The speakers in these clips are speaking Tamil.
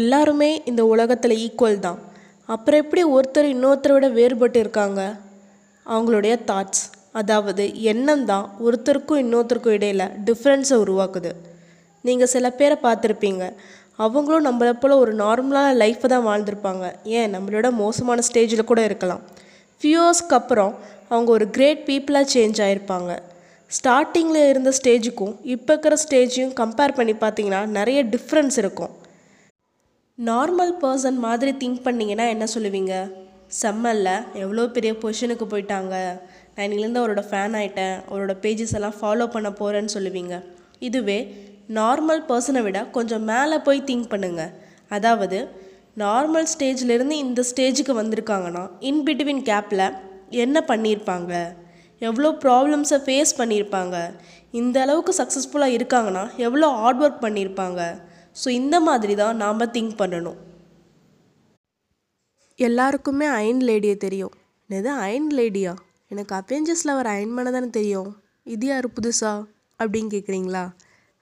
எல்லாருமே இந்த உலகத்தில் ஈக்குவல் தான். அப்புறம் எப்படி ஒருத்தர் இன்னொருத்தரை விட வேறுபட்டு இருக்காங்க? அவங்களுடைய தாட்ஸ் அதாவது எண்ணம் தான் ஒருத்தருக்கும் இன்னொருத்தருக்கும் இடையில் டிஃப்ரென்ஸை உருவாக்குது. நீங்கள் சில பேரை பார்த்துருப்பீங்க. அவங்களும் நம்மளை போல் ஒரு நார்மலான லைஃப்பை தான் வாழ்ந்திருப்பாங்க. ஏன்? நம்மளோட மோசமான ஸ்டேஜில் கூட இருக்கலாம். ஃபியூ இயர்ஸ்க்கு அப்புறம் அவங்க ஒரு கிரேட் பீப்புளாக சேஞ்ச் ஆகிருப்பாங்க ஸ்டார்டிங்கில் இருந்த ஸ்டேஜுக்கும் இப்போ இருக்கிற ஸ்டேஜையும் கம்பேர் பண்ணி பார்த்தீங்கன்னா நிறைய டிஃப்ரென்ஸ் இருக்கும். நார்மல் பர்சன் மாதிரி திங்க் பண்ணீங்கன்னா என்ன சொல்லுவீங்க? செம்மல்ல எவ்வளோ பெரிய பொசிஷனுக்கு போயிட்டாங்க. நான் இன்னிலேருந்து அவரோட ஃபேன் ஆயிட்டேன். அவரோட பேஜஸ் எல்லாம் ஃபாலோ பண்ண போகிறேன்னு சொல்லுவீங்க. இதுவே நார்மல் பர்சனை விட கொஞ்சம் மேலே போய் திங்க் பண்ணுங்கள் அதாவது நார்மல் ஸ்டேஜ்லேருந்து இந்த ஸ்டேஜுக்கு வந்திருக்காங்கன்னா இன் பிட்வீன் கேப்பில் என்ன பண்ணியிருப்பாங்க? எவ்வளோ ப்ராப்ளம்ஸை ஃபேஸ் பண்ணியிருப்பாங்க? இந்த அளவுக்கு சக்ஸஸ்ஃபுல்லாக இருக்காங்கன்னா எவ்வளோ ஹார்ட் ஒர்க் பண்ணியிருப்பாங்க? ஸோ இந்த மாதிரி தான் நாம் திங்க் பண்ணணும். எல்லாருக்குமே அயன் லேடியை தெரியும். என்னது அயன் லேடியா? எனக்கு அவெஞ்சர்ஸில் வர அயன் மேனை தானே தெரியும். இது யார் புதுசா? அப்படின்னு கேட்குறீங்களா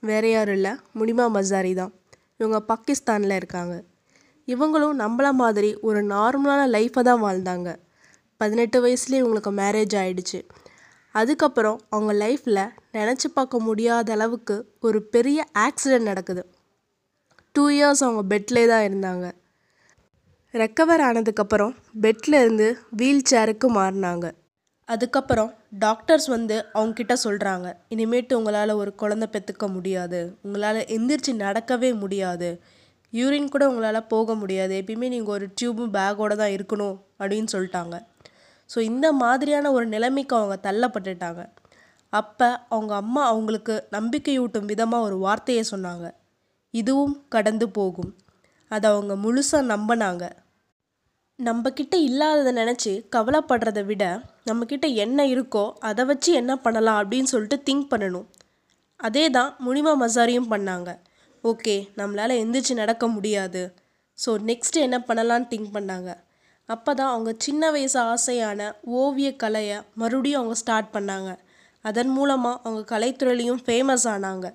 வேற யாரும் இல்லை. முனிமா மசாரி தான். இவங்க பாகிஸ்தானில் இருக்காங்க. இவங்களும் நம்மள மாதிரி ஒரு நார்மலான லைஃப்பை தான் வாழ்ந்தாங்க. பதினெட்டு வயசுலேயே இவங்களுக்கு மேரேஜ் ஆகிடுச்சு அதுக்கப்புறம் அவங்க லைஃப்பில் நினச்சி பார்க்க முடியாத அளவுக்கு ஒரு பெரிய ஆக்சிடெண்ட் நடக்குது. டூ இயர்ஸ் அவங்க பெட்லேயே தான் இருந்தாங்க. ரெக்கவர் ஆனதுக்கப்புறம் பெட்லேருந்து வீல் சேருக்கு மாறினாங்க. அதுக்கப்புறம் டாக்டர்ஸ் வந்து அவங்கக்கிட்ட சொல்கிறாங்க இனிமேட்டு உங்களால் ஒரு குழந்தை பெற்றுக்க முடியாது. உங்களால் எந்திரிச்சு நடக்கவே முடியாது. யூரின் கூட உங்களால் போக முடியாது. எப்பயுமே நீங்கள் ஒரு டியூபும் பேக்கோடு தான் இருக்கணும். அப்படின்னு சொல்லிட்டாங்க. ஸோ இந்த மாதிரியான ஒரு நிலைமைக்கு அவங்க தள்ளப்பட்டுட்டாங்க. அப்போ அவங்க அம்மா அவங்களுக்கு நம்பிக்கையூட்டும் விதமாக ஒரு வார்த்தையை சொன்னாங்க. இதுவும் கடந்து போகும். அதை அவங்க முழுசாக நம்பினாங்க. நம்மக்கிட்ட இல்லாததை நினச்சி கவலைப்படுறத விட நம்மக்கிட்ட என்ன இருக்கோ அதை வச்சு என்ன பண்ணலாம் அப்படின்னு சொல்லிட்டு திங்க் பண்ணணும். அதே தான் முனிமா மசாரியும் பண்ணாங்க. ஓகே நம்மளால் எந்திரிச்சு நடக்க முடியாது. ஸோ நெக்ஸ்ட்டு என்ன பண்ணலான்னு திங்க் பண்ணாங்க. அப்போ தான் அவங்க சின்ன வயசு ஆசையான ஓவிய கலையை மறுபடியும் அவங்க ஸ்டார்ட் பண்ணாங்க. அதன் மூலமாக அவங்க கலைத்துறையிலையும் ஃபேமஸ் ஆனாங்க.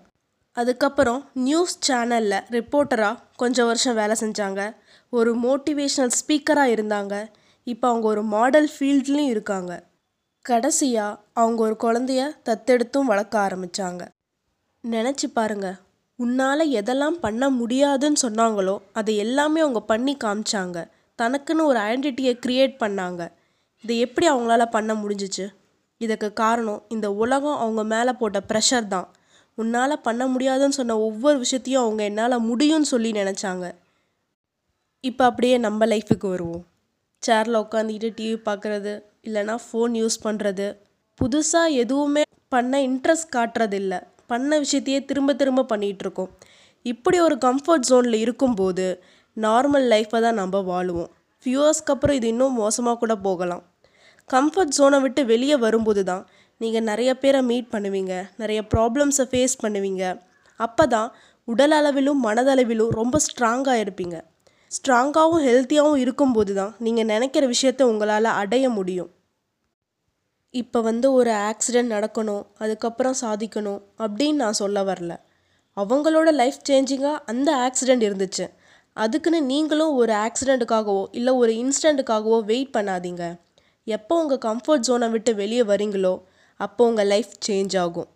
அதுக்கப்புறம் நியூஸ் சேனலில் ரிப்போர்ட்டராக கொஞ்சம் வருஷம் வேலை செஞ்சாங்க. ஒரு மோட்டிவேஷ்னல் ஸ்பீக்கராக இருந்தாங்க. இப்போ அவங்க ஒரு மாடல் ஃபீல்ட்லேயும் இருக்காங்க. கடைசியாக அவங்க ஒரு குழந்தைய தத்தெடுத்தும் வளர்க்க ஆரம்பித்தாங்க நினச்சி பாருங்க உன்னால் எதெல்லாம் பண்ண முடியாதுன்னு சொன்னாங்களோ அதை எல்லாமே அவங்க பண்ணி காமிச்சாங்க. தனக்குன்னு ஒரு ஐடென்டிட்டியை க்ரியேட் பண்ணாங்க. இதை எப்படி அவங்களால பண்ண முடிஞ்சிச்சு? இதுக்கு காரணம் இந்த உலகம் அவங்க மேலே போட்ட ப்ரெஷர் தான். உன்னால் பண்ண முடியாதுன்னு சொன்ன ஒவ்வொரு விஷயத்தையும் அவங்க என்னால் முடியும்னு சொல்லி நினச்சாங்க. இப்போ அப்படியே நம்ம லைஃபுக்கு வருவோம். சேரில் உட்காந்துக்கிட்டு டிவி பார்க்குறது இல்லைனா ஃபோன் யூஸ் பண்ணுறது புதுசாக எதுவுமே பண்ண இன்ட்ரெஸ்ட் காட்டுறதில்ல. பண்ண விஷயத்தையே திரும்ப திரும்ப பண்ணிகிட்ருக்கோம் இப்படி ஒரு கம்ஃபர்ட் ஜோனில் இருக்கும்போது நார்மல் லைஃப்பை தான் நம்ம வாழுவோம். ஃபியூவர்ஸ்க்கு அப்புறம் இது இன்னும் மோசமாக கூட போகலாம். கம்ஃபர்ட் ஜோனை விட்டு வெளியே வரும்போது தான் நீங்கள் நிறைய பேரை மீட் பண்ணுவீங்க நிறைய ப்ராப்ளம்ஸை ஃபேஸ் பண்ணுவீங்க. அப்போ தான் உடல் அளவிலும் மனதளவிலும் ரொம்ப ஸ்ட்ராங்காக இருப்பீங்க. ஸ்ட்ராங்காகவும் ஹெல்த்தியாகவும் இருக்கும்போது தான் நீங்கள் நினைக்கிற விஷயத்த உங்களால் அடைய முடியும். இப்போ வந்து ஒரு ஆக்சிடெண்ட் நடக்கணும் அதுக்கப்புறம் சாதிக்கணும் அப்படின்னு நான் சொல்ல வரல. அவங்களோட லைஃப் சேஞ்சிங்காக அந்த ஆக்சிடெண்ட் இருந்துச்சு. அதுக்குன்னு நீங்களும் ஒரு ஆக்சிடெண்ட்டுக்காகவோ இல்லை ஒரு இன்ஸ்டண்ட்டுக்காகவோ வெயிட் பண்ணாதீங்க. எப்போ உங்கள் கம்ஃபர்ட் ஜோனை விட்டு வெளியே வரீங்களோ அப்போ உங்கள் லைஃப் சேஞ்ச் ஆகும்.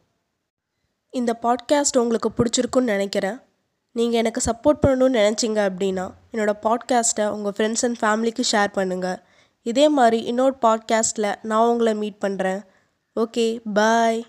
இந்த பாட்காஸ்ட் உங்களுக்கு பிடிச்சிருக்குன்னு நினைக்கிறேன். நீங்கள் எனக்கு சப்போர்ட் பண்ணணும்னு நினச்சிங்க அப்படின்னா என்னோடய பாட்காஸ்ட்டை உங்கள் ஃப்ரெண்ட்ஸ் அண்ட் ஃபேமிலிக்கு ஷேர் பண்ணுங்கள் இதே மாதிரி இன்னொரு பாட்காஸ்ட்டில் நான் உங்களை மீட் பண்ணுறேன் ஓகே பாய்